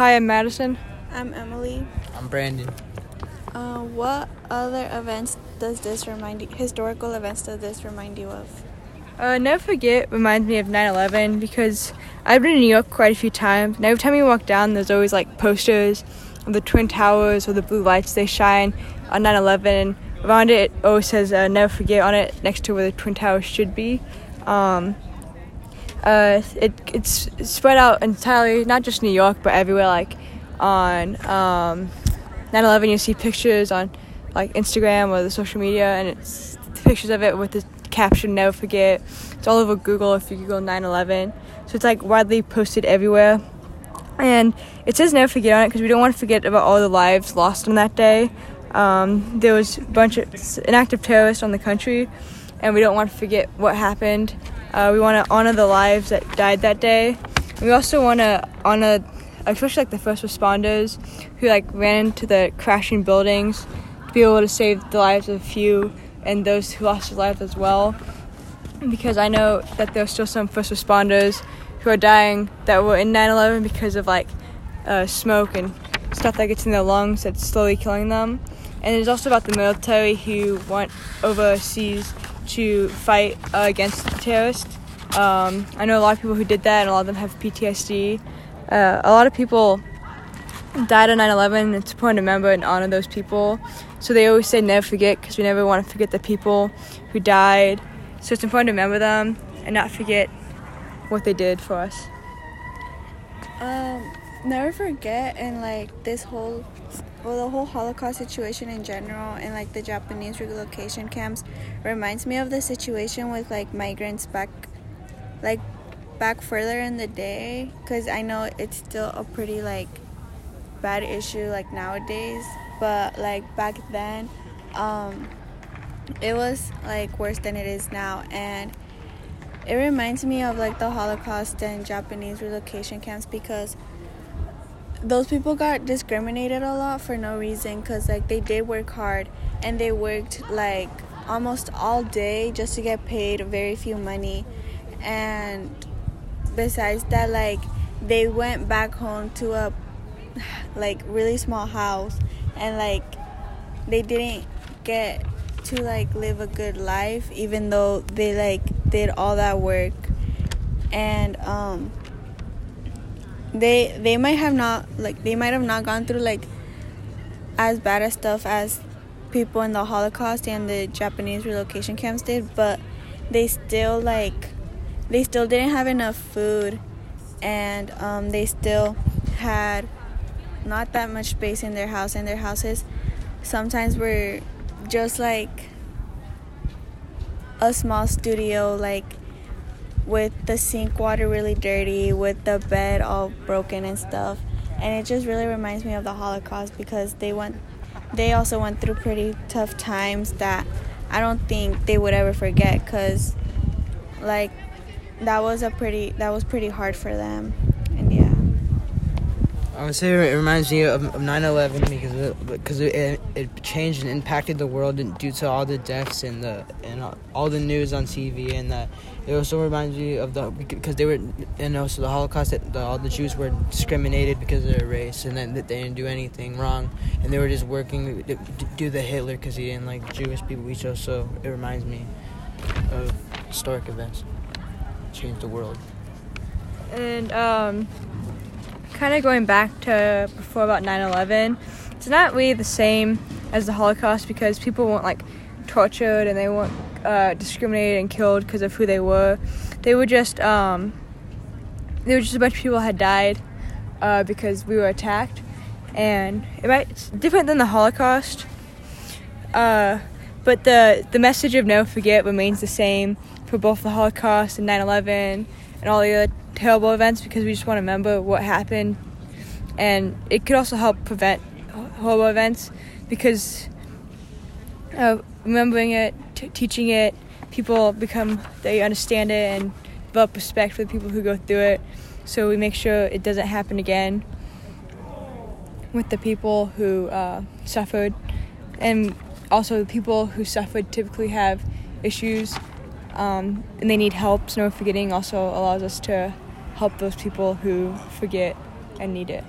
Hi, I'm Madison. I'm Emily. I'm Brandon. Uh, what other events does this remind you, historical events does this remind you of? Uh, Never Forget reminds me of 9 11 because I've been in New York quite a few times, and every time you walk down, there's always like posters of the Twin Towers or the blue lights they shine on 9 11. Around it, it always says uh, Never Forget on it next to where the Twin Towers should be. Um, uh, it, it's spread out entirely, not just New York, but everywhere, like on um, 9/11 you see pictures on like Instagram or the social media and it's pictures of it with the caption never forget. It's all over Google if you Google 9/11 so it's like widely posted everywhere. And it says never forget on it because we don't want to forget about all the lives lost on that day. Um, there was a bunch of an active terrorist on the country and we don't want to forget what happened uh, we want to honor the lives that died that day we also want to honor especially like the first responders who like ran into the crashing buildings to be able to save the lives of a few and those who lost their lives as well. Because I know that there's still some first responders who are dying that were in 9/11 because of like uh, smoke and stuff that gets in their lungs that's slowly killing them. And it's also about the military who went overseas to fight uh, against terrorists. Um, I know a lot of people who did that, and a lot of them have PTSD. Uh, a lot of people died on 9-11 it's important to remember and honor those people so they always say never forget because we never want to forget the people who died so it's important to remember them and not forget what they did for us Um, never forget and like this whole well the whole holocaust situation in general and like the japanese relocation camps reminds me of the situation with like migrants back like back further in the day because i know it's still a pretty like bad issue like nowadays but like back then um it was like worse than it is now and it reminds me of like the holocaust and japanese relocation camps because those people got discriminated a lot for no reason because like they did work hard and they worked like almost all day just to get paid very few money. And besides that like they went back home to a like really small house and like they didn't get to like live a good life even though they like did all that work. And um they they might have not like they might have not gone through like as bad as stuff as people in the Holocaust and the Japanese relocation camps did, but they still like they still didn't have enough food and um, they still had not that much space in their house and their houses sometimes were just like a small studio like with the sink water really dirty with the bed all broken and stuff. And it just really reminds me of the holocaust because they went they also went through pretty tough times that i don't think they would ever forget because like that was a pretty that was pretty hard for them I would say it reminds me of, of 9/11 because it, because it, it changed and impacted the world due to all the deaths and the and all the news on TV and that. It also reminds me of the because they were and also the Holocaust that all the Jews were discriminated because of their race and that they didn't do anything wrong. And they were just working to do the Hitler because he didn't like Jewish people. Each other so it reminds me of historic events. Changed the world. And um kind of going back to before about 9-11 it's not really the same as the holocaust because people weren't like tortured and they weren't uh, discriminated and killed because of who they were. They were just um, they were just a bunch of people had died uh, because we were attacked. And it might, it's different than the holocaust uh, but the the message of never forget remains the same for both the holocaust and 9-11 and all the other terrible events because we just want to remember what happened. And it could also help prevent horrible events because uh, remembering it t- teaching it people become they understand it and develop respect for the people who go through it. So we make sure it doesn't happen again with the people who uh, suffered. And also the people who suffered typically have issues um, and they need help. So forgetting also allows us to help those people who forget and need it.